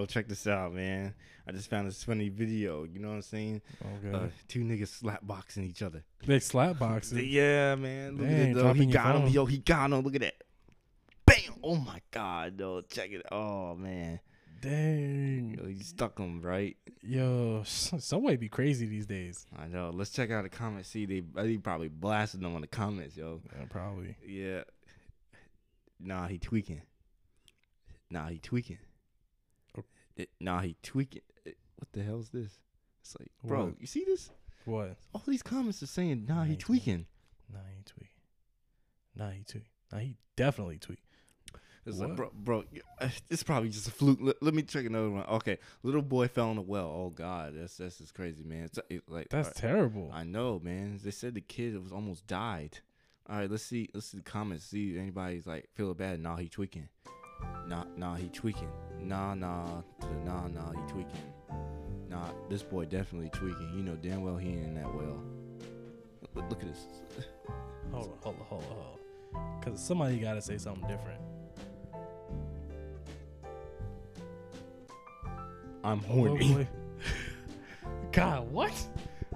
bro, check this out, man. I just found this funny video. You know what I'm saying? Okay. Uh, two niggas slap boxing each other. they slap boxing. Yeah, man. Look Dang, at dropping He got him. Yo, he got him. Look at that. Bam! Oh my god, though. Check it. Oh man. Dang. Yo, he stuck him right. Yo, s- Subway be crazy these days. I know. Let's check out the comments. See, they they probably blasted them on the comments, yo. Yeah, probably. Yeah. Nah, he tweaking. Nah, he tweaking. It- nah, he tweaking. It- what the hell is this? It's like, bro, What? you see this? What? All these comments are saying, nah, he tweaking. Nah, he tweak. Nah, he tweak. Nah, he definitely tweak. It's like, What? bro, bro, uh, it's probably just a fluke. Let, let me check another one. Okay, little boy fell in a well. Oh God, that's that's just crazy, man. It's it, like That's uh, terrible. I know, man. They said the kid was almost died. All right, let's see. Let's see the comments. See if anybody's like feeling bad. Nah, he tweaking. Nah, nah, he tweaking. Nah, nah, to nah, nah, he tweaking. Nah, this boy definitely tweaking. You know damn well he ain't in that well. Look, look at this. Hold on, hold on, hold on, hold on. Because somebody got to say something different. I'm Oh, horny. boy. God, what?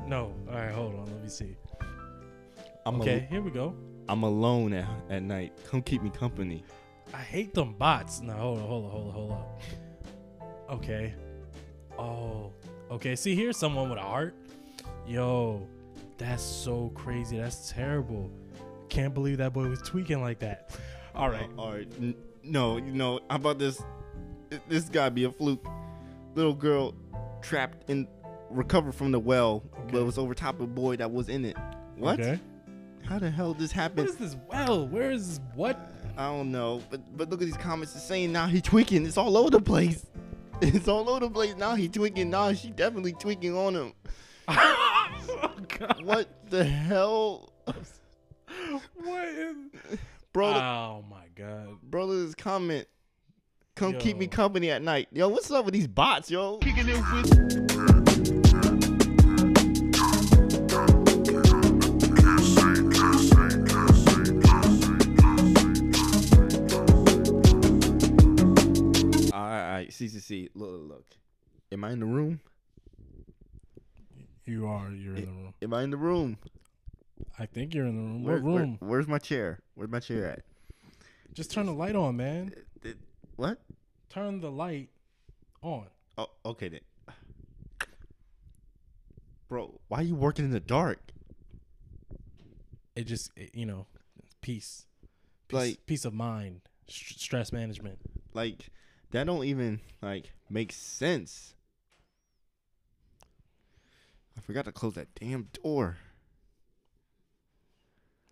No. All right, hold on. Let me see. I'm okay, a, here we go. I'm alone at, at night. Come keep me company. I hate them bots. No, hold on, hold on, hold on, hold on. Okay. Oh, okay. See, here's someone with a heart. Yo, that's so crazy. That's terrible. Can't believe that boy was tweaking like that. All right. Uh, all right. N- no, you know, how about this? This gotta be a fluke. Little girl trapped in, recovered from the well, but Okay. was over top of a boy that was in it. What? Okay. How the hell this What happened? is this well? Where is this? What? I don't know. But but look at these comments. It's saying now he tweaking. It's all over the place. It's all over the place. Now he tweaking. Now she definitely tweaking on him. oh, God. What the hell, What is? bro? Oh my God. Bro, this comment. Come keep me company at night. Yo, what's up with these bots, yo? Right. See, see, see. Look, look, look. Am I in the room? You are. You're in the room. Am I in the room? I think you're in the room. Where- what where- room? where's my chair? Where's my chair at? Just turn the light on, man. It- what? Turn the light on. Oh, okay then. Bro, why are you working in the dark? It just, it, you know, peace, peace, Like- peace of mind, st- stress management. Like that don't even like make sense. I forgot to close that damn door.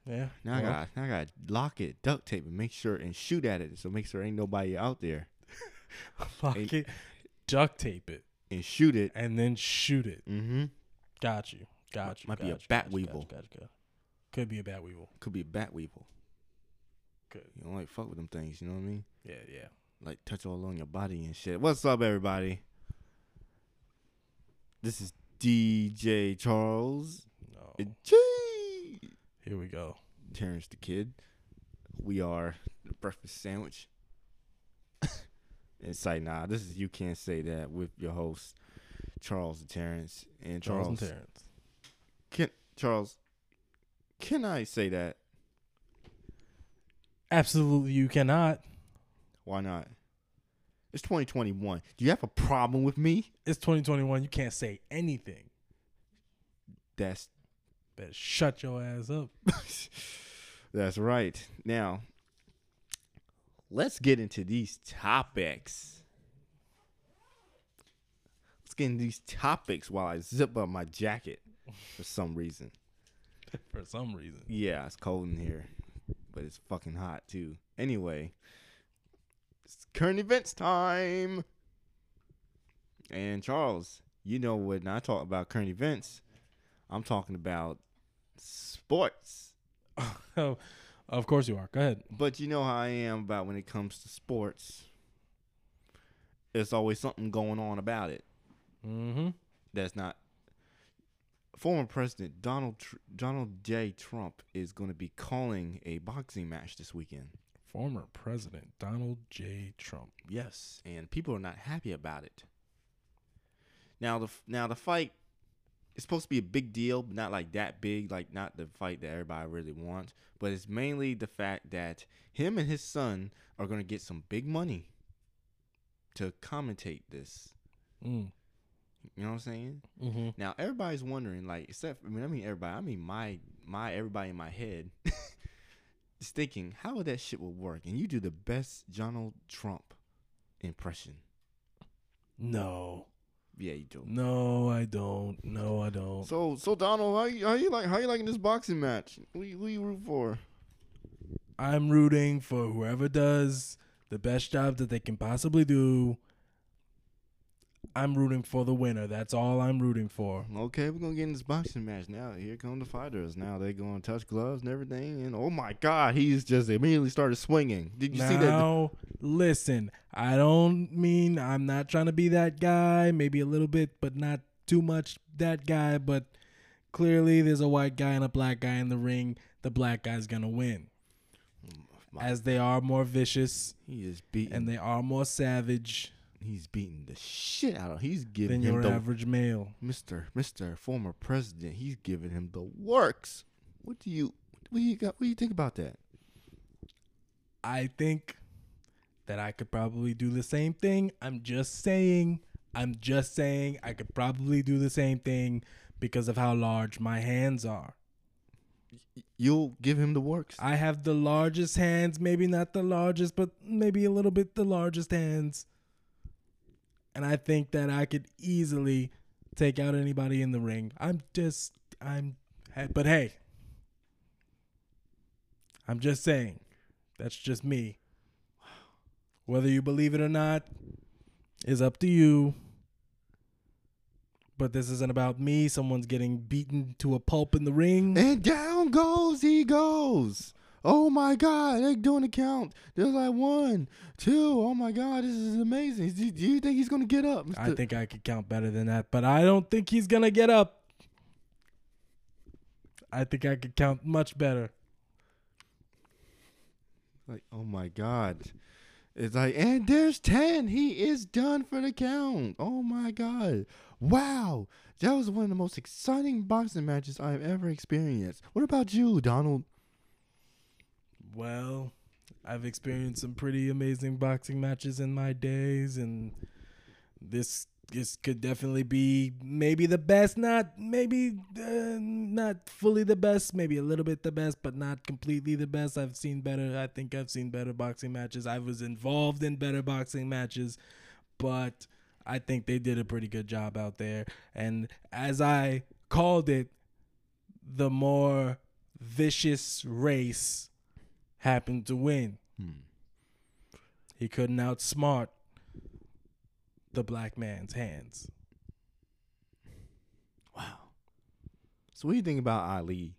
Yeah. Now I well, got now I got lock it, duct tape, and make sure and shoot at it, so make sure ain't nobody out there, lock ain't- it, duct tape it, and shoot it. and then shoot it. Mm-hmm. Got you. Got you. Might be a you, bat got you, weevil. Got you, got got. Could be a bat weevil. Could be a bat weevil. Could. You don't like fuck with them things. You know what I mean? Yeah, yeah. Like touch all on your body and shit. What's up, everybody? This is DJ Charles. No. and G. Here we go. Terrance the Kid. We are the Breakfast Sandwich. and say, nah, this is You Can't Say That with your host, Charles and Terrance. And Charles, Charles, and Terrance. can, Charles, can I say that? Absolutely, you cannot. Why not? It's 2021. Do you have a problem with me? It's 2021. You can't say anything. That's Better shut your ass up. That's right. Now, let's get into these topics. Let's get into these topics while I zip up my jacket for some reason. For some reason. Yeah, it's cold in here, but it's fucking hot too. Anyway, current events time. And Charles, you know when I talk about current events, I'm talking about sports. Oh, of course you are. Go ahead. But you know how I am about when it comes to sports. There's always something going on about it Mm-hmm. that's not. Former President Donald Tr- Donald J. Trump is going to be calling a boxing match this weekend. Former President Donald J. Trump. Yes, and people are not happy about it. Now the now the fight is supposed to be a big deal, but not like that big, like not the fight that everybody really wants. But it's mainly the fact that him and his son are going to get some big money to commentate this. Mm. You know what I'm saying? Mm-hmm. Now everybody's wondering, like, except I mean, I mean everybody, I mean my my everybody in my head is thinking how that shit will work, and you do the best Donald Trump impression. No. Yeah, you do. No, I don't. No, I don't. So, so Donald, how you, how you like how you liking this boxing match? Who you, who you root for? I'm rooting for whoever does the best job that they can possibly do. I'm rooting for the winner. That's all I'm rooting for. Okay, we're gonna get in this boxing match now. Here come the fighters. Now they're gonna touch gloves and everything. And oh my God, he's just immediately started swinging. Did you see that? Now, listen, I don't mean I'm not trying to be that guy, maybe a little bit, but not too much that guy. But clearly, there's a white guy and a black guy in the ring. The black guy's going to win. Mm, my- As they are more vicious He is beating. and they are more savage he's beating the shit out of. He's giving than him your the average male. Mister Mister former president. He's giving him the works. What do you what do you got? What do you think about that? I think that I could probably do the same thing. I'm just saying. I'm just saying I could probably do the same thing because of how large my hands are. You'll give him the works. I have the largest hands, maybe not the largest, but maybe a little bit the largest hands. And I think that I could easily take out anybody in the ring. I'm just, I'm, but hey, I'm just saying, that's just me. Whether you believe it or not is up to you. But this isn't about me. Someone's getting beaten to a pulp in the ring. And down goes he goes. Oh my God, they're doing the count. There's like one, two. Oh my God, this is amazing. Do do you think he's gonna get up? I think I could count better than that, but I don't think he's gonna get up. I think I could count much better. Like, oh my God. It's like, and there's 10. He is done for the count. Oh my God. Wow. That was one of the most exciting boxing matches I've ever experienced. What about you, Donald? Well, I've experienced some pretty amazing boxing matches in my days, and this this could definitely be maybe the best. Not maybe uh, not fully the best, maybe a little bit the best, but not completely the best. I've seen better. I think I've seen better boxing matches. I was involved in better boxing matches, but I think they did a pretty good job out there. And as I called it, the more vicious race happened to win. Hmm. He couldn't outsmart the black man's hands. Wow. So, what do you think about Ali?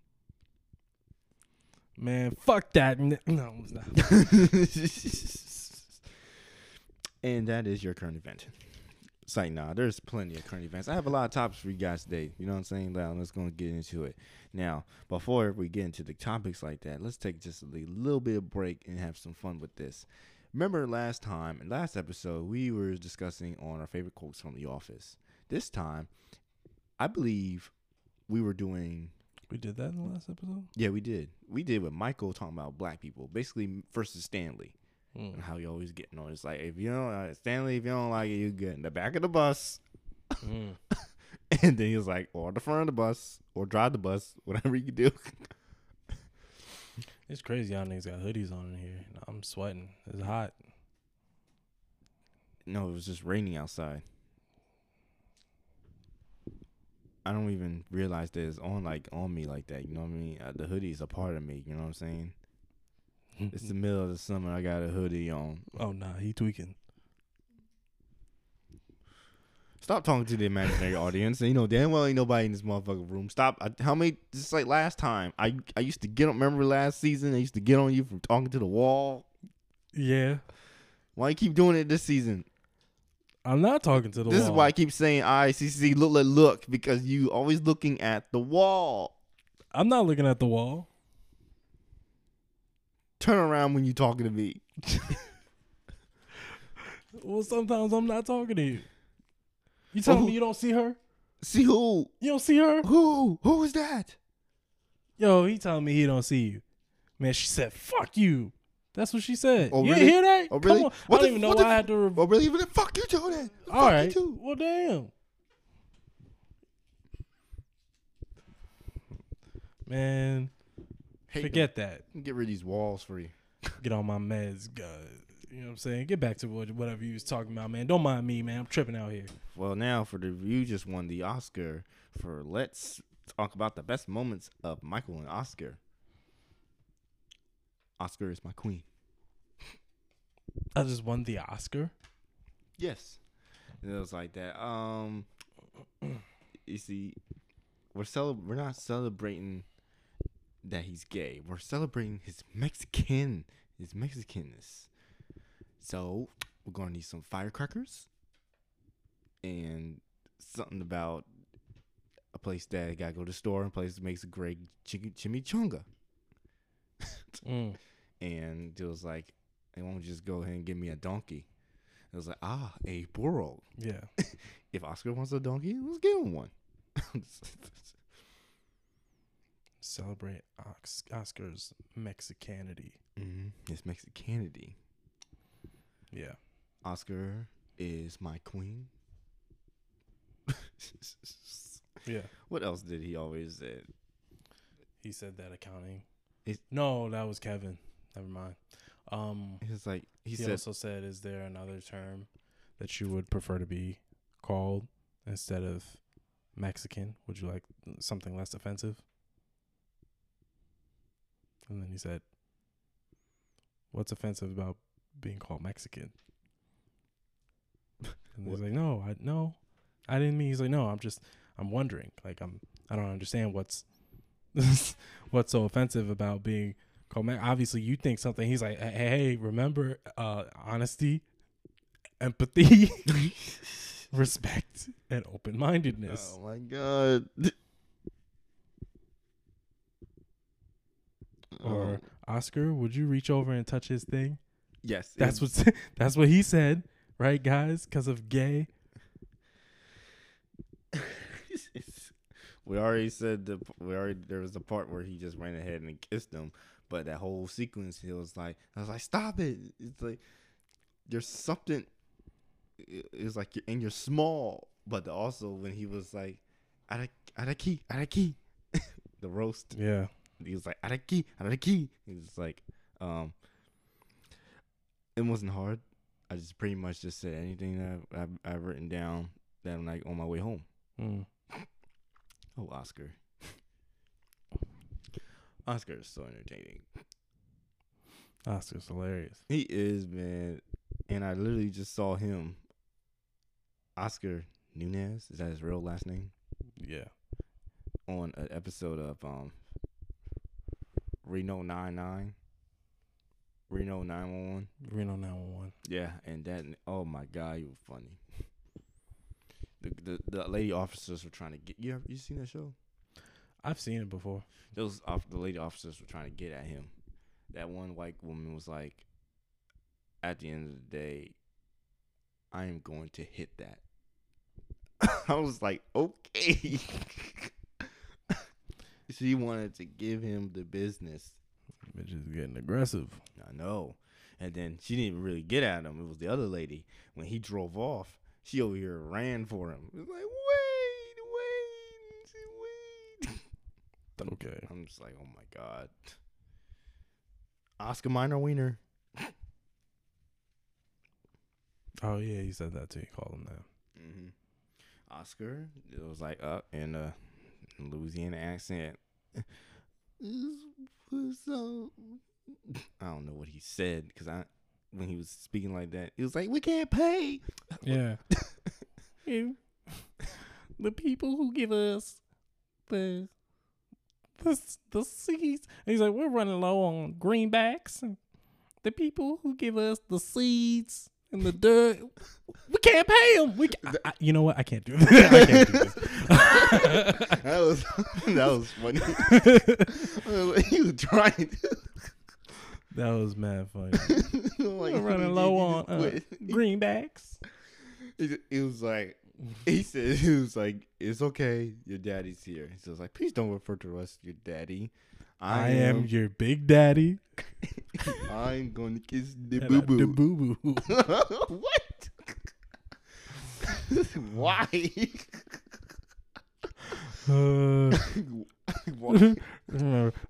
Man, fuck that. No, it's not. and that is your current event. Like, nah, there's plenty of current events. I have a lot of topics for you guys today. You know what I'm saying? Now, let's go and get into it. Now, before we get into the topics like that, let's take just a little bit of break and have some fun with this. Remember last time, in last episode, we were discussing on our favorite quotes from The Office. This time, I believe we were doing we did that in the last episode? yeah, we did. We did with Michael talking about black people, basically versus Stanley, Mm. and how you always getting on. It's like if you don't uh, Stanley, if you don't like it, you get in the back of the bus, Mm. and then he was like, or the front of the bus, or drive the bus, whatever you do. It's crazy y'all niggas got hoodies on in here. I'm sweating. It's hot. no, it was just raining outside. I don't even realize that it's on like on me like that. You know what I mean? Uh, the hoodie is a part of me. You know what I'm saying? It's the middle of the summer. I got a hoodie on. oh nah, he tweaking. Stop talking to the imaginary audience. And you know damn well ain't nobody in this motherfucking room. Stop. I, how many? Just like last time, I I used to get on. Remember last season? I used to get on you from talking to the wall. Yeah. Why you keep doing it this season? I'm not talking to the this is why I keep saying ICC look look look because you always looking at the wall. I'm not looking at the wall. Turn around when you talking to me. Well, sometimes I'm not talking to you. You telling me you don't see her? See who? You don't see her? Who? Who is that? Yo, he telling me he don't see you. Man, she said, "Fuck you." That's what she said. Oh, you really? didn't hear that? Oh, really? Come on. What I don't the- even know what why the I had to. Re- Oh, really? Even the fuck you then. All fuck right. You too. Well, damn. Man, Hey, forget that. Get rid of these walls for you. Get on my meds, guys. You know what I'm saying? Get back to whatever you was talking about, man. Don't mind me, man. I'm tripping out here. Well, now for the you just won the Oscar for let's talk about the best moments of Michael and Oscar. Oscar is my queen. I just won the Oscar. Yes. And it was like that. Um you see we're cel- we're not celebrating that he's gay. We're celebrating his Mexican his Mexicanness. So we're gonna need some firecrackers and something about a place that gotta go to the store and a place that makes a great chicken chimichanga. Mm. And it was like, they won't just go ahead and give me a donkey. It was like, ah, a burro. Yeah. If Oscar wants a donkey, let's give him one. Celebrate Ox- Oscar's Mexicanity. mm-hmm. It's Mexicanity. Yeah. Oscar is my queen. Yeah. what else did he always say? He said that accounting. Is- no, that was Kevin. Never mind. Um, He like, he, he, said, also said, "Is there another term that you would prefer to be called instead of Mexican? Would you like something less offensive?" And then he said, "What's offensive about being called Mexican?" And he's like, "No, I no, I didn't mean." He's like, "No, I'm just, I'm wondering. Like, I'm, I don't understand what's, what's so offensive about being called. Me- Obviously, you think something. He's like, hey, hey, remember, uh, honesty, empathy, respect, and open mindedness. oh my god. Or- Oh, Oscar, would you reach over and touch his thing? yes, That's what that's what he said, right, guys? Because of gay. we already said the we already there was the part where he just ran ahead and kissed him, but that whole sequence he was like I was like stop it. It's like there's something. it- It's like you're and you're small, but also when he was like out of out key out key, the roast. Yeah. He was like out of key out key. He was like um. It wasn't hard. I just pretty much just said anything that I've, I've, I've written down that I'm like on my way home. Mm. Oh, Oscar. Oscar is so entertaining. Oscar's hilarious. He is, man. And I literally just saw him. Oscar Nunez, is that his real last name? Yeah. On an episode of um Reno 99. Reno 911. Reno 911. Yeah, and that oh my god, he was funny. The, the the lady officers were trying to get you. Ever, you seen that show? I've seen it before. those off the lady officers were trying to get at him. That one white woman was like, at the end of the day, I am going to hit that. I was like, okay. she wanted to give him the business. Bitch is getting aggressive. I know. And then she didn't really get at him. It was the other lady. When he drove off, she over here ran for him. It was like, wait, wait, wait. Okay. I'm just like, oh my god. Oscar Minor Wiener. Oh yeah, he said that too. He called him that. Mm-hmm. Oscar. It was like uh in a Louisiana accent. So, I don't know what he said because I when he was speaking like that, he was like, "We can't pay." Yeah. The people who give us the the the seeds. And he's like, we're running low on greenbacks. The people who give us the seeds and the dirt, we can't pay him. We, ca- I, I- you know what? I can't do this. I can't do this. that was that was funny. he was trying. To, That was mad funny. like, We're running low on uh, greenbacks. It, it was like he said he was like it's okay your daddy's here he was like please don't refer to us your daddy I, am your big daddy. i'm going to kiss the boo boo. The boo boo what why Uh, Why?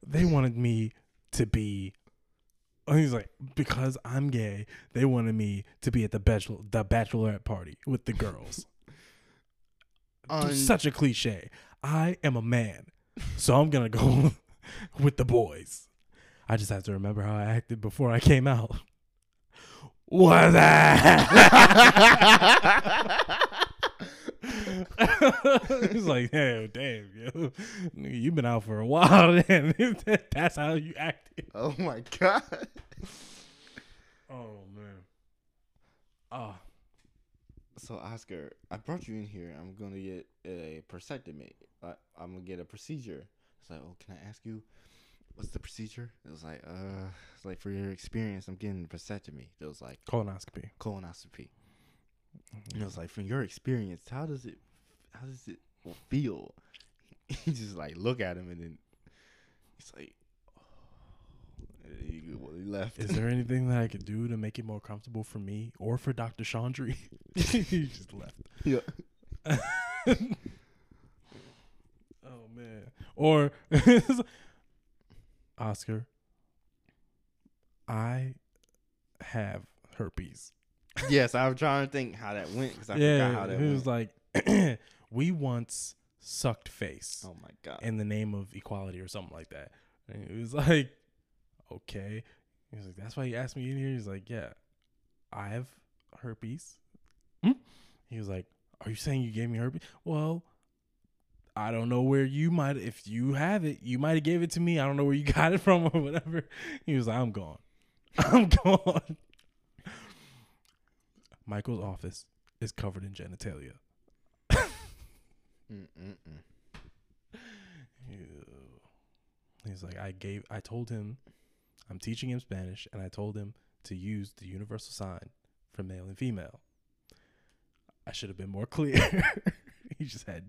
they wanted me to be. oh, He's like, because I'm gay, they wanted me to be at the bachelor the bachelorette party with the girls. Such a cliche. I am a man, so I'm gonna go with the boys. I just have to remember how I acted before I came out. What that? He's like, hey, damn, yo, Nigga, you been out for a while, then. That's how you acted. oh my god Oh man. Oh, so oscar i brought you in here i'm gonna get a prosectomy I, i'm gonna get a procedure it's like oh can i ask you what's the procedure it was like uh it's like for your experience i'm getting a vasectomy it was like colonoscopy. colonoscopy and it was like from your experience how does it how does it feel he just like look at him and then he's like then he, left Is there anything that I could do to make it more comfortable for me or for Dr. Chandri? he just left. yeah. Or Oscar, I have herpes. yes i was trying to think how that went because i forgot how that he went was like, we once sucked face oh my god in the name of equality or something like that. And he was like, okay. He was like, that's why he asked me in here. He's like, yeah, I have herpes. Hmm? He was like, are you saying you gave me herpes? Well, I don't know where you might, if you have it, you might have gave it to me. I don't know where you got it from or whatever. He was like, I'm gone. I'm gone. Michael's office is covered in genitalia. He's like, I gave, I told him, I'm teaching him Spanish, and I told him to use the universal sign for male and female. I should have been more clear. he just had,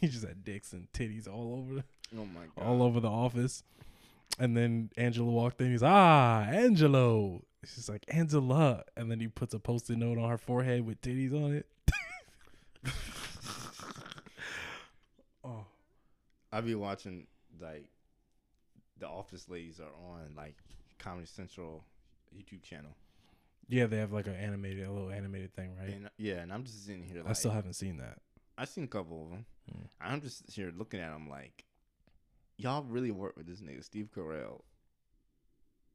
he just had dicks and titties all over, oh my god all over the office. And then Angela walked in. He's ah, Angelo. She's like Angela, and then he puts a post-it note on her forehead with titties on it. oh, i be watching like the office ladies are on like comedy central youtube channel yeah, they have like an animated, a little animated thing, right? and yeah and i'm just sitting here like I still haven't seen that. I've seen a couple of them. Mm. I'm just here looking at them like, y'all really work with this nigga Steve Carell,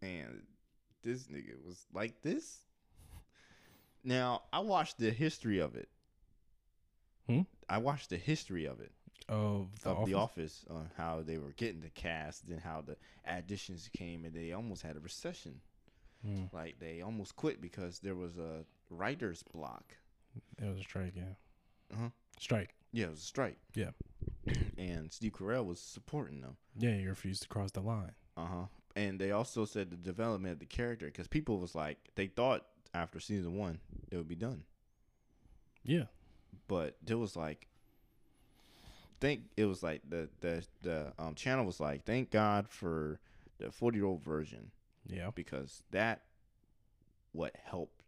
and this nigga was like this. Now I watched the history of it. Hmm? I watched the history of it Of the of office? the office on how they were getting the cast and how the additions came and they almost had a recession. Mm, Like they almost quit because there was a writer's block. it was a strike, yeah. Uh-huh. Strike. Yeah, it was a strike. Yeah. and Steve Carell was supporting them. Yeah, he refused to cross the line. Uh huh. And they also said the development of the character because people was like they thought after season one it would be done, Yeah. but it was like think it was like the the the um channel was like thank God for the forty year old virgin Yeah. because that what helped.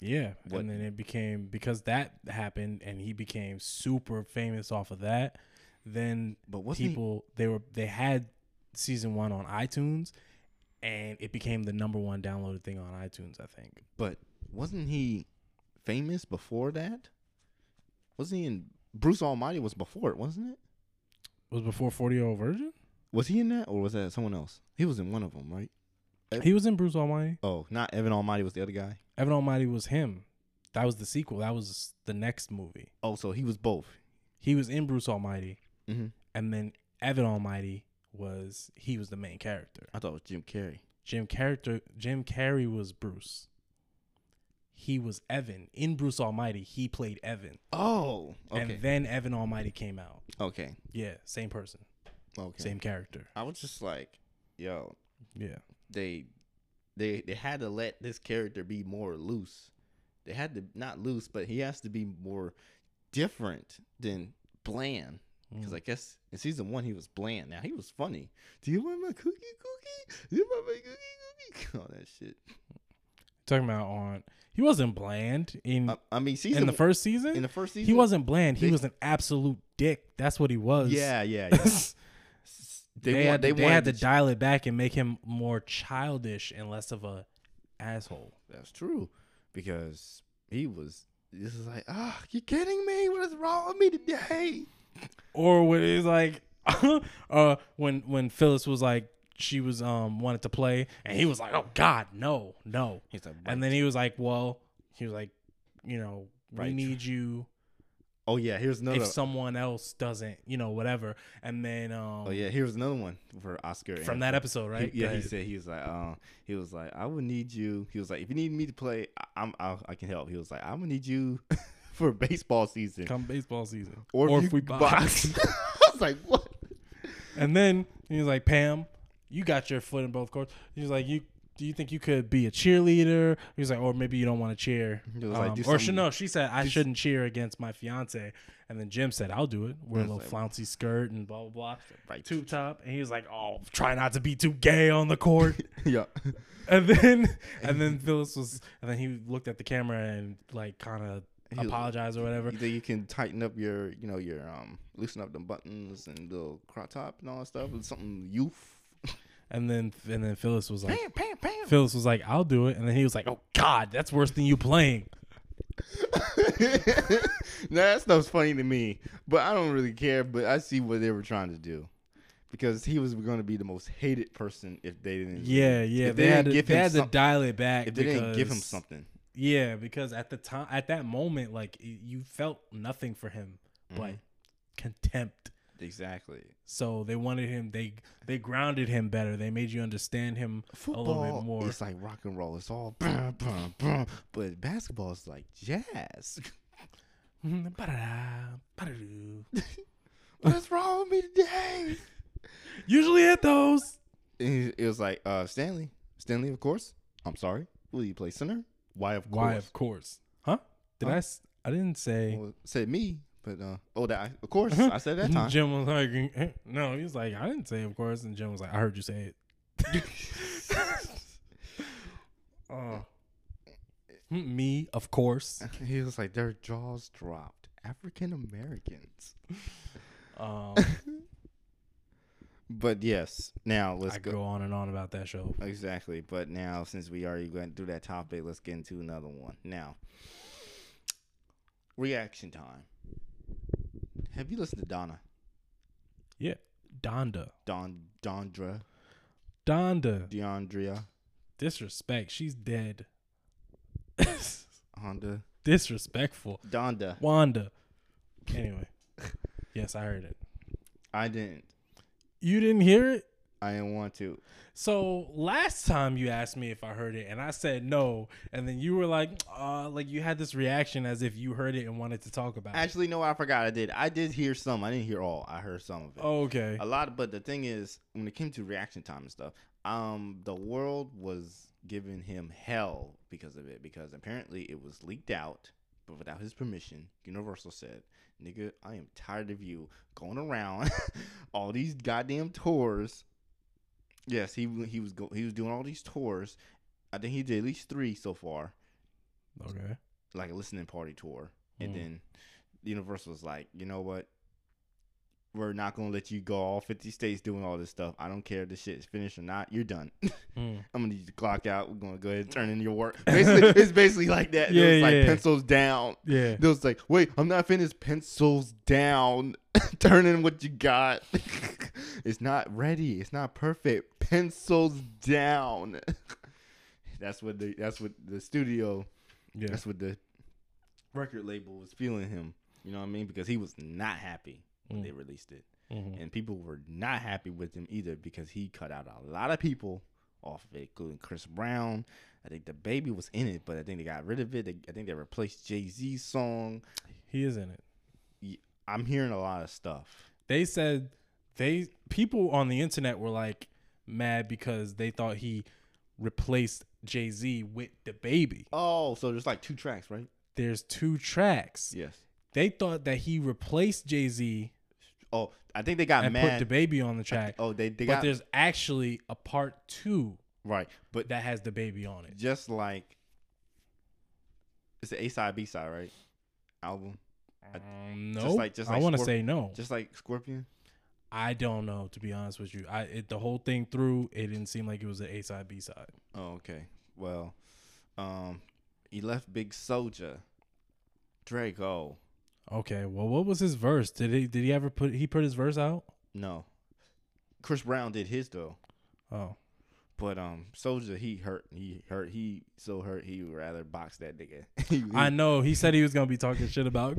Yeah. What- And then it became because that happened and he became super famous off of that, then But people they were they had season one on iTunes and it became the number one downloaded thing on iTunes, I think. but wasn't he famous before that? Wasn't he in Bruce Almighty was before it, wasn't it? Was before 40 year old virgin? Was he in that or was that someone else? He was in one of them, right? He was in Bruce Almighty. Oh, not Evan Almighty was the other guy. Evan Almighty was him. That was the sequel. That was the next movie. Oh, so he was both. He was in Bruce Almighty, Mm-hmm. and then Evan Almighty was he was the main character. I thought it was Jim Carrey. Jim character Jim Carrey was Bruce. He was Evan in Bruce Almighty. He played Evan, Oh, okay, and then Evan Almighty came out. okay, Yeah, same person, okay. same character. I was just like, yo, Yeah, they they they had to let this character be more loose. They had to not loose, but he has to be more different than bland. Because Mm. I guess in season one he was bland. Now he was funny. Do you want my cookie, cookie? Do you want my cookie, cookie? All that shit. talking about on he wasn't bland in I, I mean, season in the first season. in the first season he wasn't bland. He they- was an absolute dick. That's what he was. Yeah, yeah, yeah. They, want- had, to, they had to ch- dial it back and make him more childish and less of a asshole. That's true, because he was. This is like, ah, you kidding me? What is wrong with me today? Or when he's like, uh, when when Phyllis was like, she was um wanted to play, and he was like, oh God, no, no. He's like, And then he was like, well, he was like, you know, we need you oh yeah, here's another. if someone else doesn't, you know, whatever. And then um oh yeah, here's another one for Oscar. from and- that episode, right? He, yeah, he said he was like, um, he was like, I would need you. He was like, if you need me to play, I, I'm, I'll, I can help. He was like, I'm gonna need you for baseball season, come baseball season, or, or if, if we you box. I was like, what? And then he was like, Pam, you got your foot in both courts. He was like, you. Do you think you could be a cheerleader? He was like, or maybe you don't want to cheer. He was like, Um, or she, no, she said I shouldn't cheer against my fiance. And then Jim said, I'll do it. Wear a little like- flouncy skirt and blah blah blah. Right. Tube top. And he was like, oh, try not to be too gay on the court. yeah. and then and then Phyllis was and then he looked at the camera and like kind of apologized or whatever. You you can tighten up your, you know, your um, loosen up the buttons and the crop top and all that stuff with something youth. And then and then Phyllis was like, Pam, pam, pam. Phyllis was like, I'll do it. And then he was like, Oh God, that's worse than you playing. now that stuff's funny to me, but I don't really care. But I see what they were trying to do because he was going to be the most hated person if they didn't. Yeah, yeah. If They, they had didn't to, give they him had to dial it back. If they didn't give him something, Yeah, because at the time, at that moment, like you felt nothing for him, but Mhm. contempt. Exactly. So they wanted him. They they grounded him better. They made you understand him a little bit more. it's like rock and roll. It's all, brum, brum, brum. but basketball is like jazz. What's wrong with me today? Usually hit those. It was like uh, Stanley. Stanley, of course. I'm sorry. Will you play center? Why, of course. Why? Of course. Huh? Did Huh? I? s- I didn't say. Well, said me, but uh, oh, that of course I said that time. Jim was like, no. He was like, I didn't say, of course. And Jim was like, I heard you say it. Oh. Me, of course. he was like, their jaws dropped. African Americans. Um, But yes, now let's I go. go on and on about that show. Exactly. But now, since we already went through that topic, let's get into another one. Now, reaction time. Have you listened to Donna? Yeah, Donda, Don Dondra? Donda. Deandria? Disrespect. She's dead. Honda? Disrespectful. Donda. Wanda. Anyway, yes, I heard it. I didn't. You didn't hear it? I didn't want to. So last time you asked me if I heard it, and I said no, and then you were like, uh, like you had this reaction as if you heard it and wanted to talk about it. Actually, no, I forgot. I did. I did hear some. I didn't hear all. I heard some of it. Okay. a lot but the thing is when it came to reaction time and stuff um the world was giving him hell because of it because apparently it was leaked out but without his permission universal said nigga i am tired of you going around all these goddamn tours yes he he was go, he was doing all these tours. I think he did at least three so far. Okay. like a listening party tour. And Mm. then universal was like you know what? We're not gonna let you go. All 50 states doing all this stuff. I don't care if this shit is finished or not. You're done. Hmm. i'm gonna need you to clock out. We're gonna go ahead and turn in your work. Basically it's basically like that. Yeah, it was like yeah. pencils down. Yeah. it was like wait i'm not finished. Pencils down. Turn in what you got it's not ready it's not perfect pencils down that's what the that's what the studio Yeah. that's what the record label was feeling him. You know what I mean? Because he was not happy when Mm. they released it. Mhm. And people were not happy with him either because he cut out a lot of people off of it, including Chris Brown. I think the baby was in it, but I think they got rid of it. They, I think they replaced Jay Z's song. He is in it. I'm hearing a lot of stuff. They said they people on the internet were like mad because they thought he replaced Jay Z with the baby. Oh, so there's like two tracks, right? There's two tracks. Yes. They thought that he replaced Jay Z Oh, I think they got and mad. put the baby on the track. oh, they they but got But there's actually a part two right, but that has the baby on it. just like it's an A side B side, right? Album, Um, just no, like- just I want to say no. just like Scorpion. I don't know to be honest with you. I it, the whole thing through, it didn't seem like it was an A side B side. Oh, okay. Well, um, he left Big Soldier, Draco. Okay, well, what was his verse? Did he did he ever put he put his verse out? No, Chris Brown did his though. Oh, But um, Soldier he hurt. He hurt. He so hurt. He would rather box that nigga. He- I know. He said he was gonna be talking shit about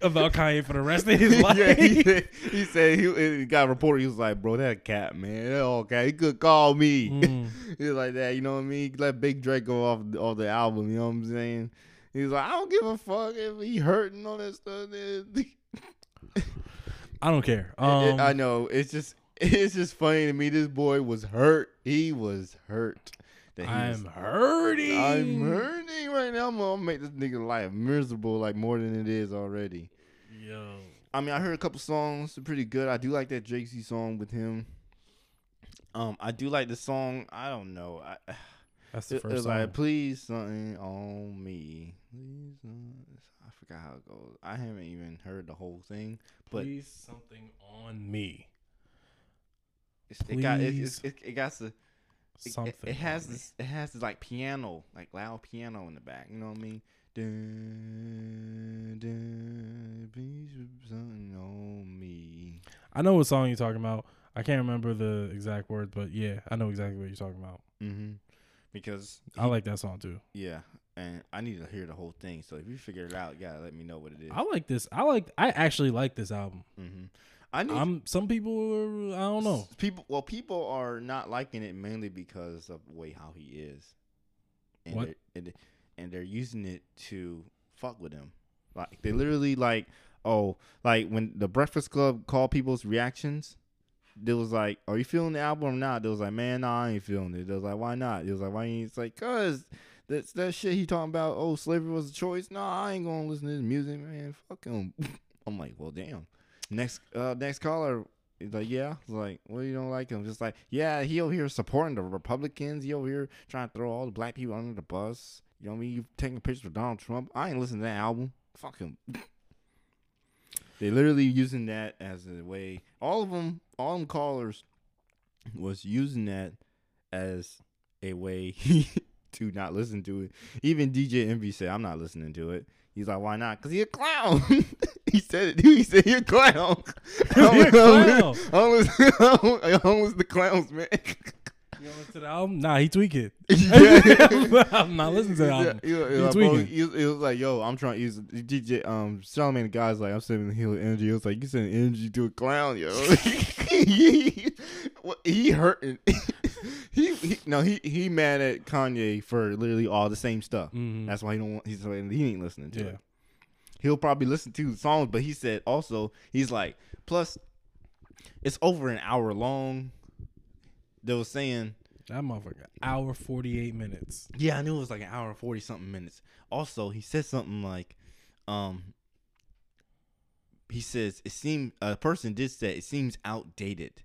about Kanye for the rest of his life. yeah, he said, he said he, he got reported. He was like, "Bro, that cat, man, that all cat. He could call me." Mm. he was like that. You know what I mean? Let Big Drake go off off the album. You know what I'm saying? He's like, I don't give a fuck if he hurting all that stuff. I don't care. It- it- Um, I know. It's just it's just funny to me. This boy was hurt. He was hurt. That he I'm hurting. I'm hurting right now. I'm gonna make this nigga life miserable like more than it is already. Yo, I mean, I heard a couple songs, they're pretty good. I do like that Drake Z song with him. Um, I do like the song. I don't know. I, that's the it, first it's song. like please something on me. Please, I forgot how it goes. I haven't even heard the whole thing, but Please something on me. It's, it got it, Please. it, it, it got the it, Something. it, has this it has this like piano like loud piano in the back. You know what I mean? Dun, dun, something on me. I know what song you're talking about. I can't remember the exact words, but yeah, I know exactly what you're talking about. Mm-hmm. Because I like that song too. yeah, and I need to hear the whole thing. So if you figure it out, you gotta let me know what it is. I like this. I like. I actually like this album. mm-hmm. I need I'm. Some people. Are, I don't know. people. Well, people are not liking it mainly because of the way how he is, and What? they're- and, and they're using it to fuck with him. Like they literally like oh like when the Breakfast Club called people's reactions. They was like, "Are you feeling the album or not?" They was like, "Man, nah, I ain't feeling it." They was like, "Why not?" It was like, "Why?" Ain't? It's like, "Cause that's that shit he talking about. Oh, slavery was a choice. Nah, I ain't gonna listen to his music, man. Fuck him." I'm like, "Well, damn." Next, uh, next caller He's like, yeah. Was like, well, you don't like him? Just like, yeah, he over here supporting the Republicans. He over here trying to throw all the black people under the bus. You know what I mean? You taking pictures with Donald Trump. I ain't listening to that album. Fuck him. they literally using that as a way. All of them, all them callers, was using that as a way to not listen to it. Even DJ Envy said, I'm not listening to it. He's like, why not? Because he a clown. he said it. He said he a clown. He a clown. I don't listen, I don't, I don't listen to clowns, man. You don't listen to the album? Nah, he tweak it. yeah. I'm not listening to the album. He, was- he He was like, bro, he was, he was like, yo, I'm trying to use DJ. Um, Charlamagne the guy's like, I'm sending healing energy. He was like, you sending energy to a clown, yo. He, he hurting. he, he no, he he mad at Kanye for literally all the same stuff. Mhm. That's why he don't want. He's he ain't listening to Yeah. it. He'll probably listen to the songs, but he said also he's like, plus, it's over an hour long. They was saying, That motherfucker. Hour 48 minutes. yeah, I knew it was like an hour forty something minutes. Also, he said something like, um, he says it seemed a person did say it seems outdated.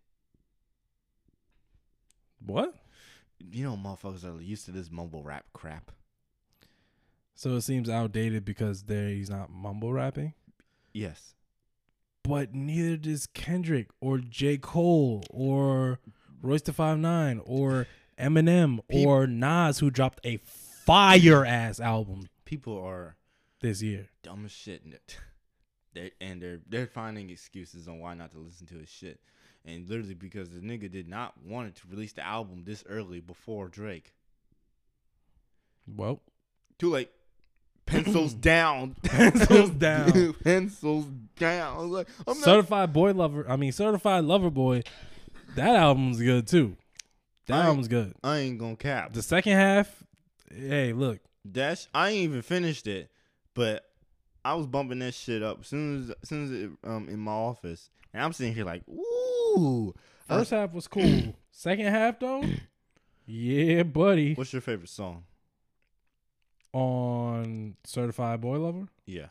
What? You know, motherfuckers are used to this mumble rap crap. So it seems outdated because there he's not mumble rapping. Yes, But neither does Kendrick or J. Cole or Royce the Five Nine or Eminem Peop- or Nas who dropped a fire ass album people are this year. dumb as shit. They and they're they're finding excuses on why not to listen to his shit, and literally because the nigga did not want it to release the album this early before Drake. Well, Too late. Pencils down. Pencils down. Pencils down. Like, I'm not. Certified Boy Lover. I mean, Certified Lover Boy. That album's good too. That album's good. I ain't gonna cap. The second half, hey, look, Dash. I ain't even finished it, but I was bumping that shit up as soon as, as soon as it um in my office, and I'm sitting here like, ooh. Was- first half was cool. second half though, Yeah, buddy. What's your favorite song? On Certified Boy Lover. Yeah.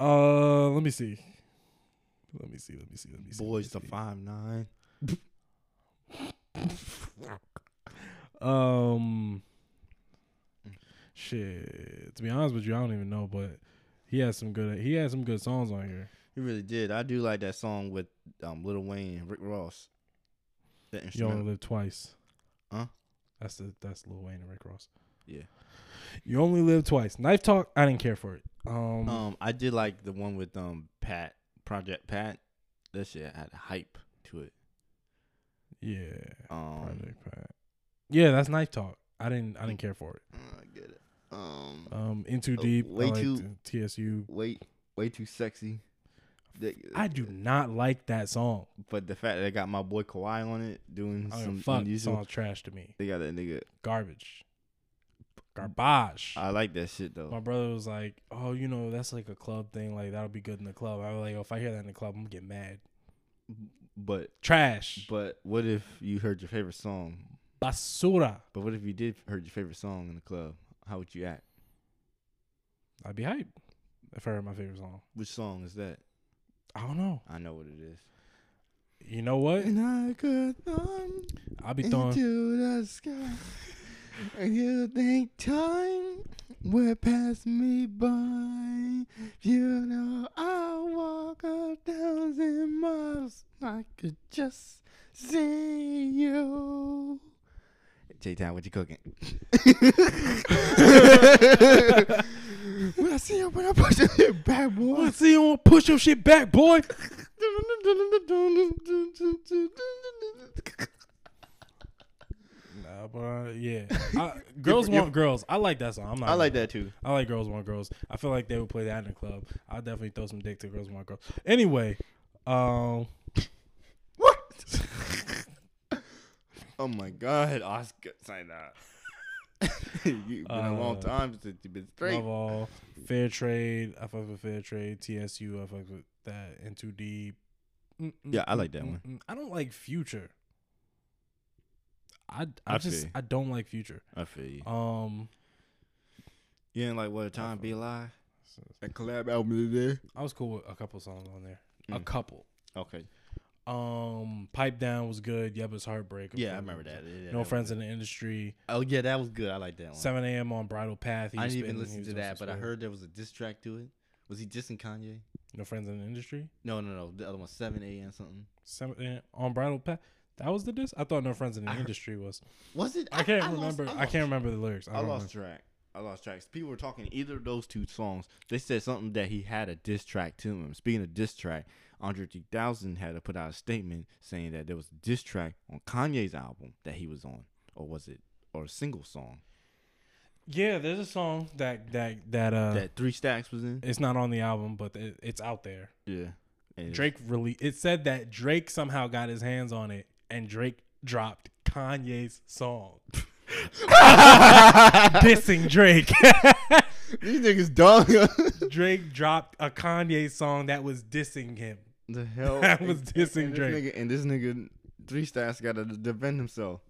Uh, let me see. Let me see. Let me see. Let me see. Boys to five nine. Um, shit. To be honest with you, I don't even know, but he has some good. He has some good songs on here. He really did. I do like that song with um Lil Wayne and Rick Ross. That You only live twice. Huh? That's the that's Lil Wayne and Rick Ross. Yeah. You only live twice. Knife Talk. I didn't care for it. Um, Um, I did like the one with um Pat Project Pat. That shit had hype to it. yeah. Um, Project Pat. Yeah, that's Knife Talk. I didn't. I didn't care for it. I get it. Um, Um, In Too Uh, Deep. way I too- TSU. way way too sexy. I do not like that song. But the fact that they got my boy Kawhi on it doing I some mean, fuck, unusual, song's trash to me. they got that nigga. Garbage. Garbage. I like that shit though. My brother was like, "Oh, you know, that's like a club thing. Like that'll be good in the club." I was like, oh, "If I hear that in the club, I'm gonna get mad." But Trash. but what if you heard your favorite song? Basura. But what if you did heard your favorite song in the club? How would you act? I'd be hyped if I heard my favorite song. Which song is that? I don't know. I know what it is. You know what? And I could run I'll be throwing. into the sky. And you think time will pass me by. You know I'll walk a thousand miles. I could just see you. J Town, what you cooking? when I see you, when I push your shit back, boy. Let's see you want to push your shit back, boy. Nah, but yeah, I, girls you're- want girls. I like that song. I'm not. I like that too. I like girls want girls. I feel like they would play that in the club. I'll definitely throw some dick to girls want girls. Anyway, um, What? oh my God, Oscar, say that. You've been a long Uh, time since you've been straight. love all fair trade. I fuck with fair trade. TSU. I fuck with that. In too deep. Mm, mm, Yeah, I like that mm, one. I don't like Future. I, I I just. I don't like Future. I feel you. Um, You ain't like what a time be alive? That collab album today. I was cool with a couple songs on there. A Mm. couple. Okay. Um, Pipe Down was good. Yep, it's Heartbreak. Yeah, I remember that. Yeah, No that friends in the industry. Oh yeah, that was good. I like that one. 7 a.m. on Bridle Path. He I didn't even spitting, listen to that, but I heard there was a diss track to it. Was he dissing Kanye? No friends in the industry. No, no, no. The other one, seven a.m. something. 7 a.m. on Bridle Path. That was the diss. I thought No friends in the I heard- industry was. Was it? I can't lost- remember. I, lost- can't remember the lyrics. I, I lost know. track. I lost tracks. People were talking either of those two songs. They said something that he had a diss track to him. Speaking of diss track, Andre 3000 had to put out a statement saying that there was a diss track on Kanye's album that he was on, or was it, or a single song Yeah, there's a song that that that uh, that Three Stacks was in. it's not on the album, but it, it's out there. Yeah, And Drake really. It said that Drake somehow got his hands on it, and Drake dropped Kanye's song dissing Drake. These niggas dumb. Drake dropped a Kanye song that was dissing him. The hell That was And- dissing and Drake. nigga- and this nigga Three Stacks got to defend himself.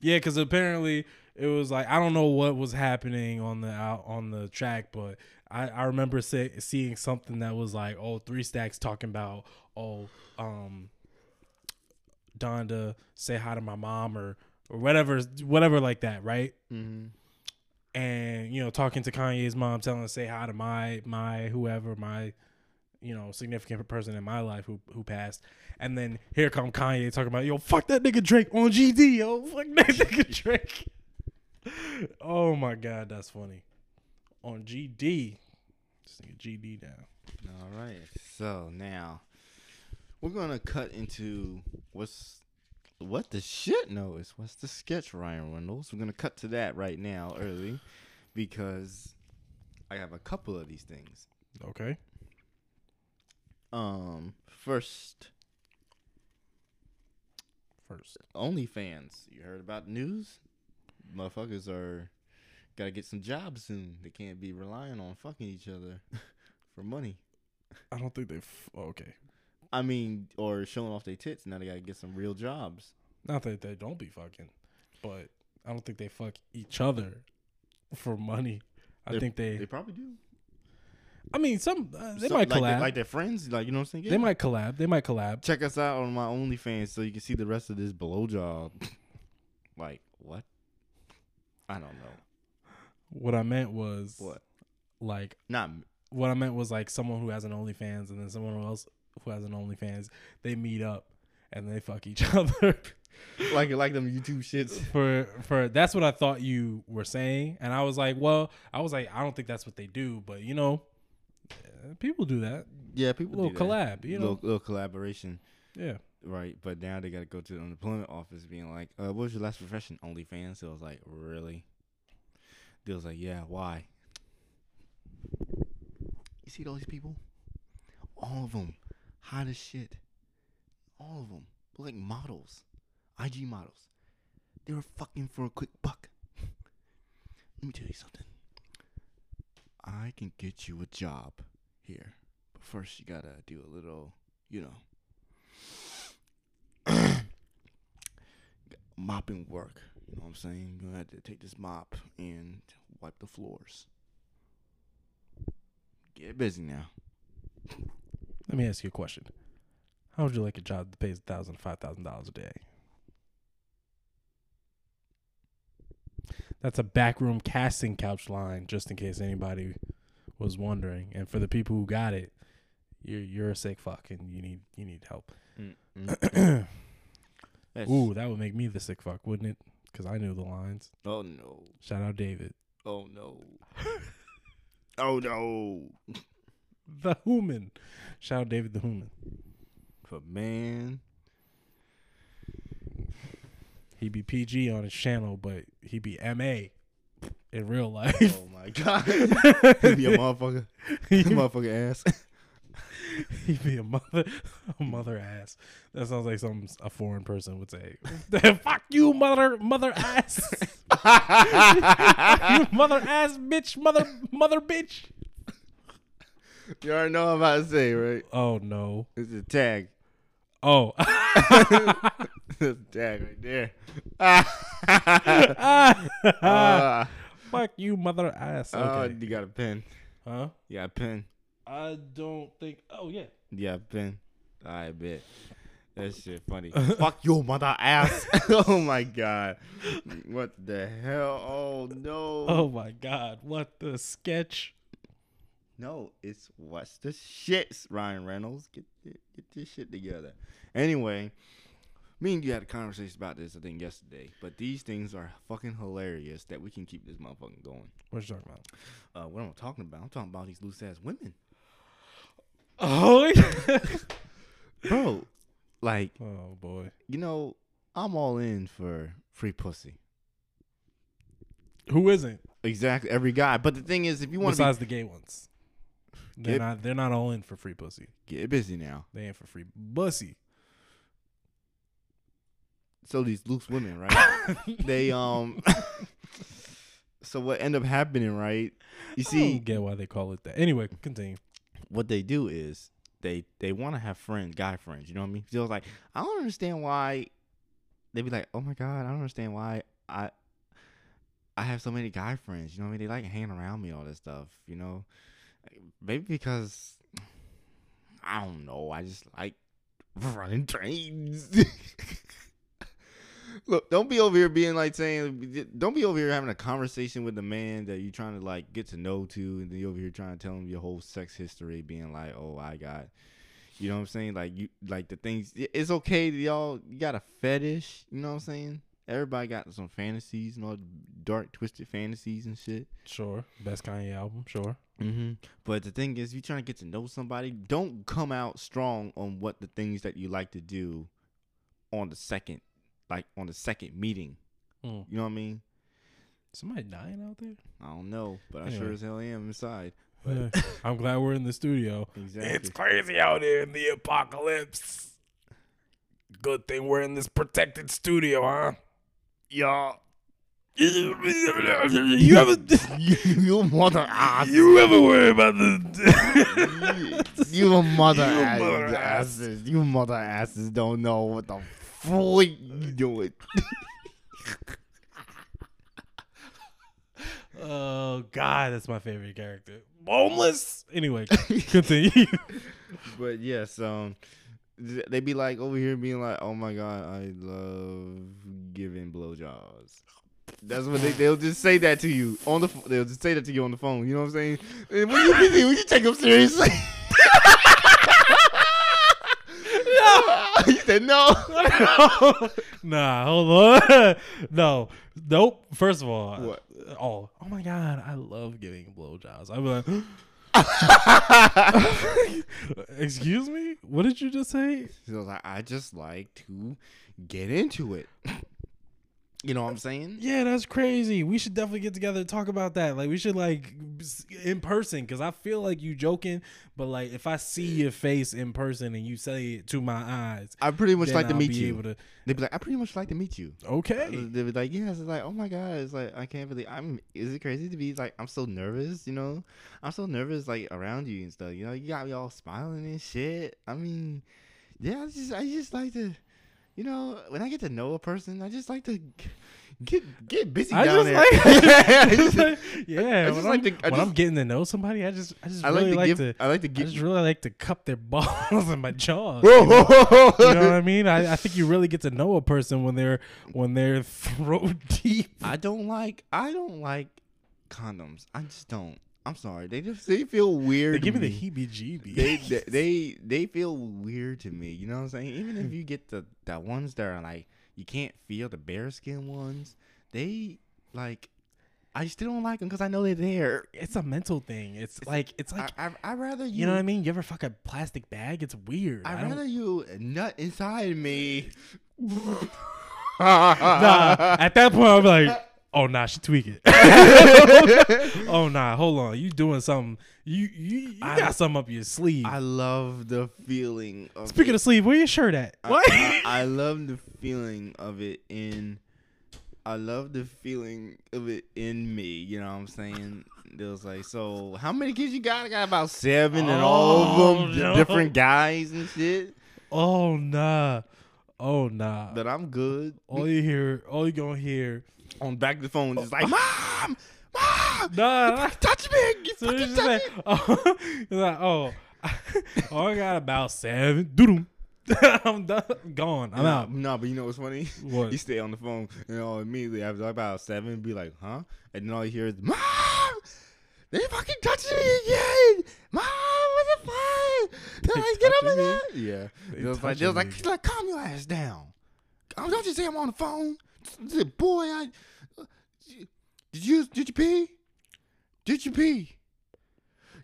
Yeah, because apparently it was like I don't know what was happening on the out on the track, but I I remember say, seeing something that was like, oh, three stacks talking about oh um Donda say hi to my mom or or whatever whatever like that, right? Mm-hmm. And you know talking to Kanye's mom, telling her to say hi to my my whoever my you know significant person in my life who who passed. And then here come Kanye talking about yo fuck that nigga Drake on GD yo fuck that nigga Drake. oh my god, that's funny. On GD, this nigga GD down. All right. So now we're gonna cut into what's what the shit knows. What's the sketch, Ryan Reynolds? We're gonna cut to that right now, early, because I have a couple of these things. Okay. Um, first, First, OnlyFans. You heard about the news? Motherfuckers are gotta get some jobs soon. They can't be relying on fucking each other for money. I don't think they. F- oh, okay. I mean, or showing off their tits. Now they gotta get some real jobs. Not that they don't be fucking, but I don't think they fuck each other for money. I They- think they, They probably do. I mean, some uh, they Some- might like, collab. they- like their friends, like you know what I'm saying. they Yeah. might collab. They might collab. check us out on my OnlyFans so you can see the rest of this blowjob. like what? I don't know. What I meant was What? like Not m- what I meant was like someone who has an OnlyFans and then someone else who has an OnlyFans. They meet up and they fuck each other. like like them YouTube shits. for for that's what I thought you were saying, and I was like, well, I was like, I don't think that's what they do, but you know, people do that. Yeah, people little do that. collab, you know. little, little collaboration, Yeah, right? But now they got to go to the unemployment office, being like, uh, "What was your last profession?" OnlyFans. So I was like, "Really?" They was like, "Yeah, why?" You see all these people? All of them, hot as shit. All of them, look like models, IG models. They were fucking for a quick buck. Let me tell you something. I can get you a job here, but first you gotta do a little, you know, mopping work. You know what I'm saying? You're gonna have to take this mop and wipe the floors. Get busy now. let me ask you a question. How would you like a job that pays thousand, five thousand dollars a day? That's a backroom casting couch line, just in case anybody was wondering. And for the people who got it, you're you're a sick fuck, and you need you need help. Mm-hmm. That's- Ooh, that would make me the sick fuck, wouldn't it? Because I knew the lines. Oh no. Shout out David. Oh no. oh no. The Human. Shout out David the Human. But man, He be PG on his channel, but he be MA in real oh life. oh my god, he be a motherfucker, he, motherfucker ass. he be a mother, a mother ass. That sounds like some a foreign person would say. Fuck you, mother, mother ass, you mother ass bitch, mother, mother bitch. you already know what I'm about to say, right? Oh no. It's a tag. Oh. It's a tag right there. Ah. Ah, Fuck you, mother ass. oh, Okay. you got a pen. Huh? You got a pen. I don't think. Oh yeah. You got a pen. I bet. That shit funny. Fuck your mother ass. oh my god. What the hell? Oh no. Oh my god, what the sketch? No, it's what's the shits, Ryan Reynolds. Get get this shit together. Anyway, me and you had a conversation about this I think yesterday, but these things are fucking hilarious that we can keep this motherfucking going. What you talking about? Uh, what am I talking about? I'm talking about these loose ass women, Oh, yeah. bro. Like oh boy. you know, I'm all in for free pussy. Who isn't? Exactly, every guy. But the thing is, if you want to Besides the gay ones, they're Get- not. They're not all in for free pussy. get busy now, They ain't for free bussy. So these loose women, right? they um. so what end up happening, right? You I see, don't get why they call it that. Anyway, continue. what they do is they they want to have friends, guy friends. You know what I mean? So it's like I don't understand why they be like, oh my god, I don't understand why I I have so many guy friends. You know what I mean? They like hanging around me, all this stuff. You know, maybe because I don't know. I just like running trains. Look, don't be over here being like saying, don't be over here having a conversation with the man that you're trying to like get to know to, and then you over here trying to tell him your whole sex history, being like, oh, I got, you know what I'm saying? Like you, like the things. It's okay y'all you got a fetish. You know what I'm saying? Everybody got some fantasies, you know, dark, twisted fantasies and shit. Sure, best Kanye album. Sure. Mm-hmm. But the thing is, if you're trying to get to know somebody, don't come out strong on what the things that you like to do on the second, like on the second meeting. Mm. You know what I mean? Somebody dying out there. I don't know, but I sure as hell am inside. I'm glad we're in the studio. Exactly. crazy out here in the apocalypse. Good thing we're in this protected studio, huh? Y'all, You ever you, you mother ass. you ever worry about the you mother, You ass, mother ass. asses. You mother asses don't know what the before you do it. Oh God, that's my favorite character. Homeless. Anyway, continue. but yes, um, th- they be like over here being like, "Oh my god, I love giving blowjobs." That's what they they'll just say that to you on the they'll just say that to you on the phone. You know what I'm saying? And when you busy, when you take them seriously. you said no. nah, hold on. no, nope. First of all, What? Uh, oh, oh my God, I love giving blowjobs. I'm like, excuse me. What did you just say? So like, I just like to get into it. You know what I'm saying? Yeah, that's crazy. We should definitely get together and talk about that. Like, we should like in person because I feel like you joking, but like if I see your face in person and you say it to my eyes, I pretty much like to I'll meet be you. to. They'd be like, I pretty much like to meet you. Okay. Uh, they'd be like, yes. It's like, oh my god. It's like I can't believe I'm. Is it crazy to be like I'm so nervous? You know, I'm so nervous like around you and stuff. You know, you got me all smiling and shit. I mean, yeah. I just I just like to, you know, when I get to know a person, I just like to get get busy I down there. like, I I just just- like- yeah. just when, like I'm, to- I when I'm getting to know somebody, I just, I just I really like to give. to, I like to give, I just really like to cup their balls in my jaw. You know, you know what I mean? I, I think you really get to know a person when they're when they're throat deep. I don't like. I don't like condoms. I just don't. I'm sorry. They just they feel weird. They to give me the heebie-jeebies. they, they they they feel weird to me. You know what I'm saying? Even if you get the the ones that are like you can't feel the BareSkin ones, they like I still don't like them because I know they're there. it's a mental thing. It's, like it's like I I would rather you. you know what I mean. You ever fuck a plastic bag? It's weird. I'd I don't- rather you nut inside me. nah, at that point I'm like, oh nah, she tweaking. oh nah, hold on, you doing something? You you, you I- got something up your sleeve. I love the feeling of Speaking of sleeve, where your shirt at? I- What? I, I love the feeling of it in. I love the feeling of it in me. You know what I'm saying? It was like, so how many kids you got? I got about seven, and all of Oh, them no. different guys and shit. oh nah, oh nah. But I'm good. all you hear, all you gonna hear. On back the phone, just like, oh. mom, mom, Nah, you nah. touch me, you So fucking touch just me. Oh, like, oh, like, oh, oh, I got about seven. Doodle. I'm done. Gone. I'm no, out. No, but you know what's funny? What? You stay on the phone, and all immediately after about seven, be like, huh? And then all you hear is, mom, they fucking touching me again. Mom, what the fuck? They're like, get over there. Yeah. They was like, they was like, like, calm your ass down. Oh, don't you say I'm on the phone? Boy, I did you did you pee? Did you pee?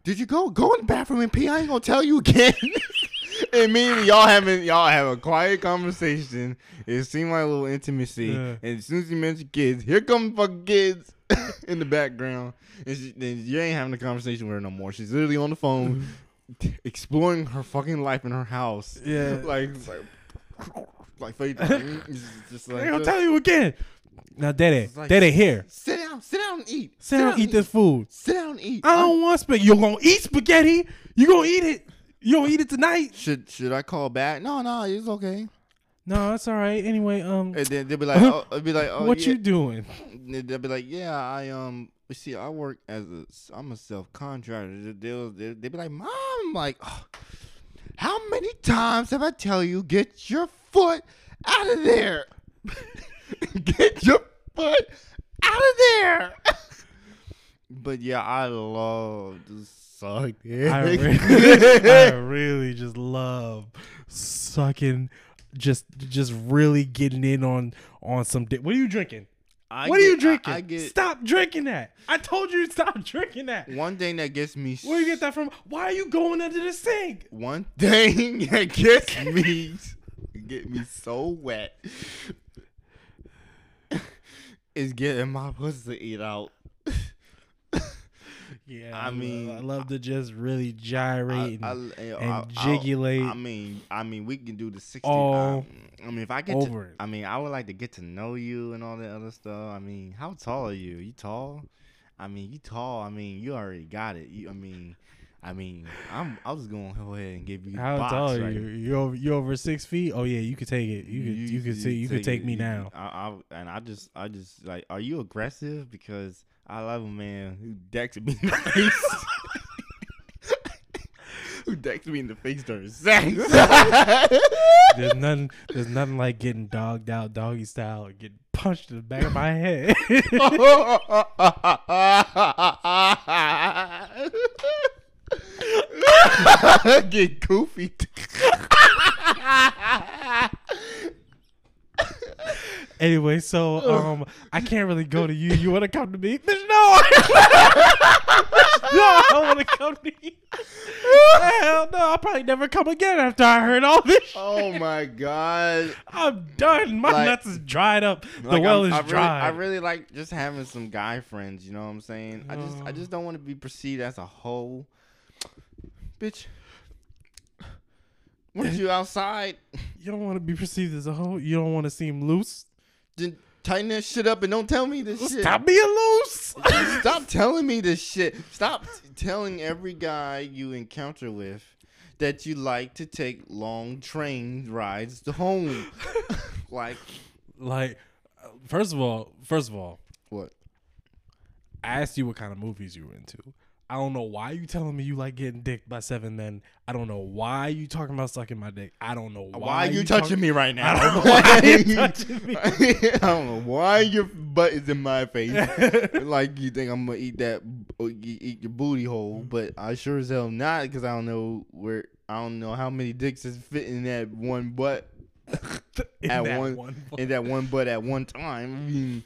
Did you go go in the bathroom and pee? I ain't gonna tell you again. and me y'all having y'all have a quiet conversation. It seemed like a little intimacy. Yeah. And as soon as you mention kids, here come fucking kids in the background. And she, then you ain't having a conversation with her no more. She's literally on the phone, mm-hmm. exploring her fucking life in her house. Yeah. like like like it's just like I gonna tell you again. Now, Daddy, like- Daddy, here. Sit down, sit down and eat. Sit down, and eat this food. Sit down and eat. I don't want spaghetti. You're gonna eat spaghetti? You're gonna eat it? You gonna eat it tonight? Should should I call back? No, no, it's okay. No, it's all right. Anyway, um, And then they'll be like, oh, they'll be like, oh, what yeah. you doing? They'll be like, yeah, I um, see, I work as a, I'm a self contractor. They'll they'll they'll be like, mom, I'm like, oh, how many times have I tell you get your foot out of there? get your foot out of there. but yeah, I love to suck. I really, I really just love sucking, just just really getting in on on some. Di- what are you drinking? I what are you get- I- drinking? I, get stop drinking that. I told you to stop drinking that. one thing that gets me. Where you get that from? Why are you going under the sink? One thing that gets me get me so wet is getting my pussy eat out. Yeah, I I mean, I love to just really gyrate I, and, and I- I- jigulate I mean, I mean, we can do the sixty. all I, I mean, if I get over to, it. I mean, I would like to get to know you and all that other stuff. I mean, how tall are you? You tall? I mean, you tall. I mean, you already got it. You, I mean, I mean, I'm. I was going to go ahead and give you. How box tall are right you? You over you over six feet? Oh yeah, you could take it. You could you, could see you could take it. me You- down. I, I and I just I just like, are you aggressive? Because I love a man who decks me in the face. who decks me in the face during sex. There's nothing there's nothing like getting dogged out doggy style or getting punched in the back of my head. Get goofy. anyway, so um I can't really go to you. You wanna come to me? Bitch, no. no, I don't wanna come to you. Hell no, I'll probably never come again after I heard all this shit. oh my god. I'm done. My Like- nuts is dried up. The Like, well I'm- is I really, dry. I really like just having some guy friends. You know what I'm saying? I just, I just don't want to be perceived as a hoe. Bitch, weren't you outside? you don't want to be perceived as a hoe. You don't want to seem loose. Then tighten that shit up and don't tell me this shit. Stop being loose. Stop telling me this shit. Stop telling every guy you encounter with that you like to take long train rides to home. like like, uh, first of all, first of all, what? I asked you what kind of movies you were into. I don't know why you telling me you like getting dick by seven men. I don't know why you talking about sucking my dick. I don't know why, Why, are you touching talk- me right now? I don't know why you touching me. I don't know why your butt is in my face. like you think I'm gonna eat that, uh, eat your booty hole, but I sure as hell not because I don't know where. I don't know how many dicks is fitting in that one butt In at that one, one in that one butt at one time. I mean,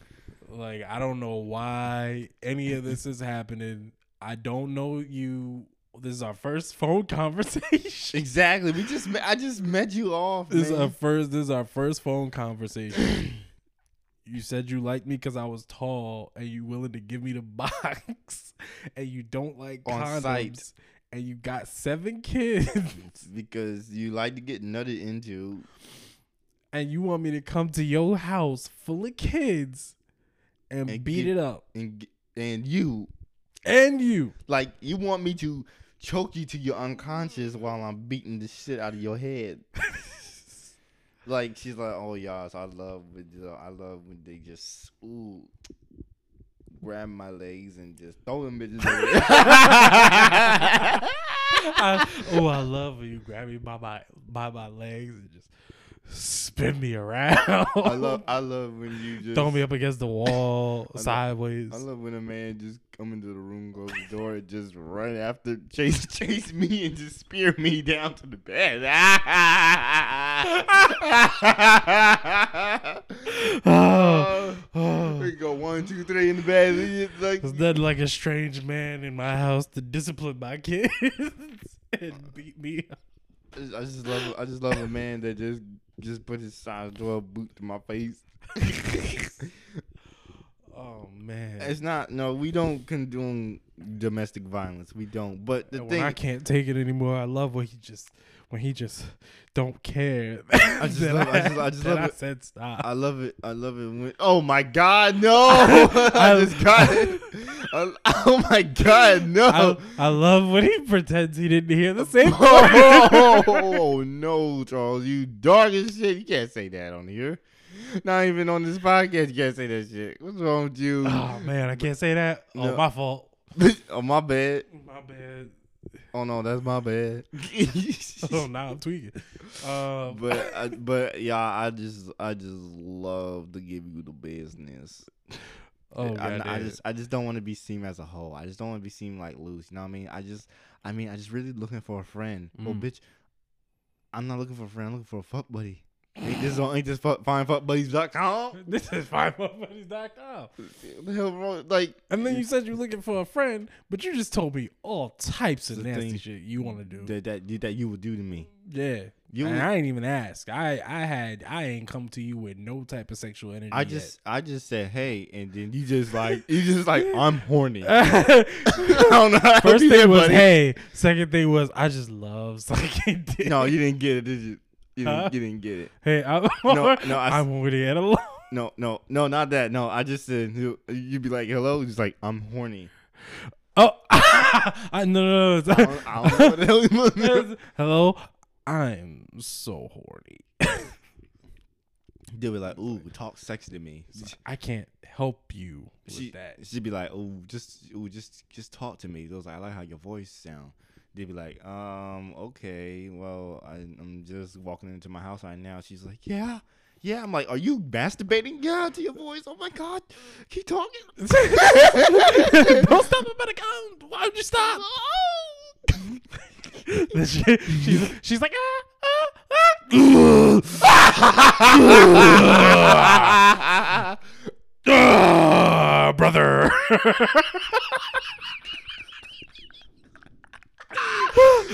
Like I don't know why any of this is happening. I don't know you. This is our first phone conversation. exactly. We just met, I just met you off. This is our first. This is our first phone conversation. you said you liked me because I was tall, and you willing to give me the box, and you don't like On condoms, site. and you got seven kids, because you like to get nutted into. and you want me to come to your house full of kids and, And beat get- it up, And and you and you. like you want me to choke you to your unconscious while I'm beating the shit out of your head. like she's like, oh y'all, I love when you know, I love when they just ooh grab my legs and just throw them bitches. I, oh, I love when you grab me by my by my legs and just spin me around. I love I love when you just throw me up against the wall I love- sideways. I love when a man just come into the room, close the door, and just run after chase chase me and just spear me down to the bed. oh, we oh. go one, two, three in the bed. It's Like, There's nothing like a strange man in my house to discipline my kids and beat me up. I just love I just love a man that just just put his size twelve boot to my face. Oh man. it's not no, we don't condone domestic violence. We don't. But the And thing when I can't take it anymore, I love what he just when he just don't care. I just love- I just- I just love I it. said stop. I love it. I love it when Oh my god, no. I, just got it. Oh my god, no. I, love when he pretends he didn't hear the same word. oh no, Charles, you dark as shit. You can't say that on here. Not even on this podcast, you can't say that shit. What's wrong with you? Oh man, I can't say that. Oh, No. my fault. oh my bad. My bad. Oh no, that's my bad. Oh, now I'm tweaking. Um, but I, but yeah, I just I just love to give you the business. oh, I, I goddamn. just I just don't want to be seen as a hoe. I just don't want to be seen like loose. You know what I mean? I just I mean I just really looking for a friend. Oh Mm. bitch, I'm not looking for a friend. I'm looking for a fuck buddy. This on ain't this Fine fuck, finefuckbuddies.com? this is fivebuddies.com. What the hell wrong? Like And then you said you're looking for a friend, but you just told me all types of nasty shit you want to do. that that you, that you would do to me. yeah. You and I ain't even ask. I I had I ain't come to you with no type of sexual energy. I just I just said hey, and then you just like you just like I'm horny. I don't know. First thing was buddy. hey. Second thing was I just love sucking dick. No, you didn't get it, did you? You didn't, Huh? you didn't get it. Hey, I, No, no, I I'm already at alone. No, no, no, not that. No, I just said you- you'd be like, "Hello," just like I'm horny. Oh, I, no, no, no. I don't, I don't know what the hell he must do. Hello, I'm so horny. They'll be like, "Ooh, talk sexy to me." I can't help you with She, that. she'd be like, "Oh, just, ooh, just, just talk to me." Those I like how your voice sound. They'd be like, "Um, okay, well, I, I'm just walking into my house right now." She's like, "Yeah, yeah." I'm like, "Are you masturbating?" Yeah, to your voice. Oh my god, keep talking. Don't stop! I'm gonna come. Why would you stop? She, she's she's like ah ah ah. Ah, brother.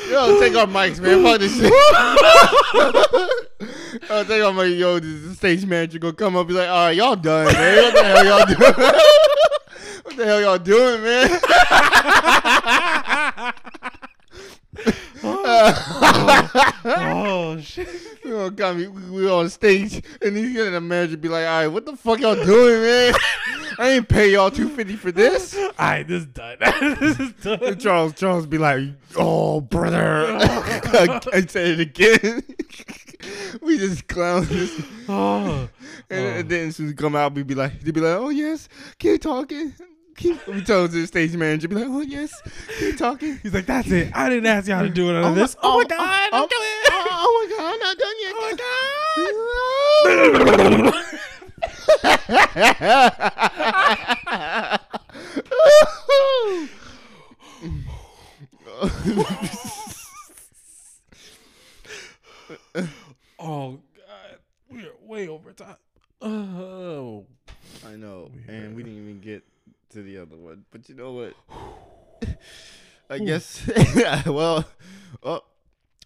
Yo, take our mics, man. Fuck this shit. Yo, take our mic. Yo, the stage manager gonna come up and be like, all right, y'all done, man. What the hell y'all doing? what the hell y'all doing, man? oh shit. we gonna come, we, we on stage, and he's gonna the manager be like, all right, what the fuck y'all doing, man? I ain't pay y'all two fifty for this. All right, this is done. this is done. And Charles Charles be like, "Oh, brother," I said it again. we just clown this, Oh. and, and then as soon as we come out, we'd be like, they be like, "Oh yes, keep talking." Keep, we told the stage manager, be like, "Oh yes, keep talking." He's like, that's it. I didn't ask y'all to do none of oh this. my- Oh, my oh, god, oh, I'm oh, coming. Oh, oh, my god, I'm not done yet. Oh my Oh god, we are way over time. Oh, I know, and we didn't even get to the other one. But you know what? I guess. well, oh,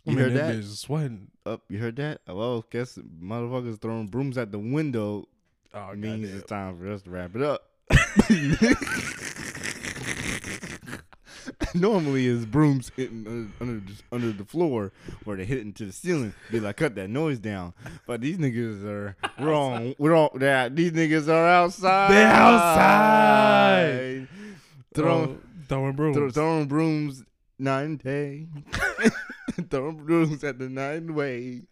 you heard that? Is sweating. Up, you heard that? Well, guess motherfuckers throwing brooms at the window Oh, means it's time for us to wrap it up. Normally, it's brooms hitting uh, under, under the, under the floor where they hit into the ceiling. Be like, cut that noise down. But these niggas are wrong. We're all that. These niggas are outside. They're outside. Throwing, Oh, throwing brooms. throw, throwing brooms nine day. throwing brooms at the nine way.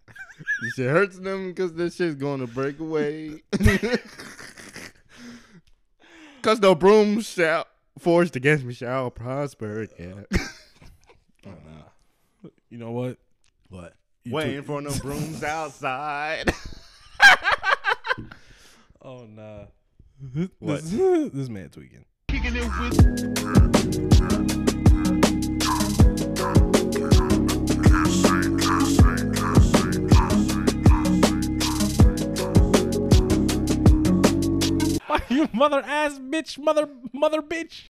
This shit hurts them because this shit's going to break away. Because the brooms shall forged against me shall prosper. Yeah. Oh, nah. You know what? What? You Waiting for no brooms outside. Oh nah. What? This, this man tweaking. Why you mother ass bitch, mother mother bitch?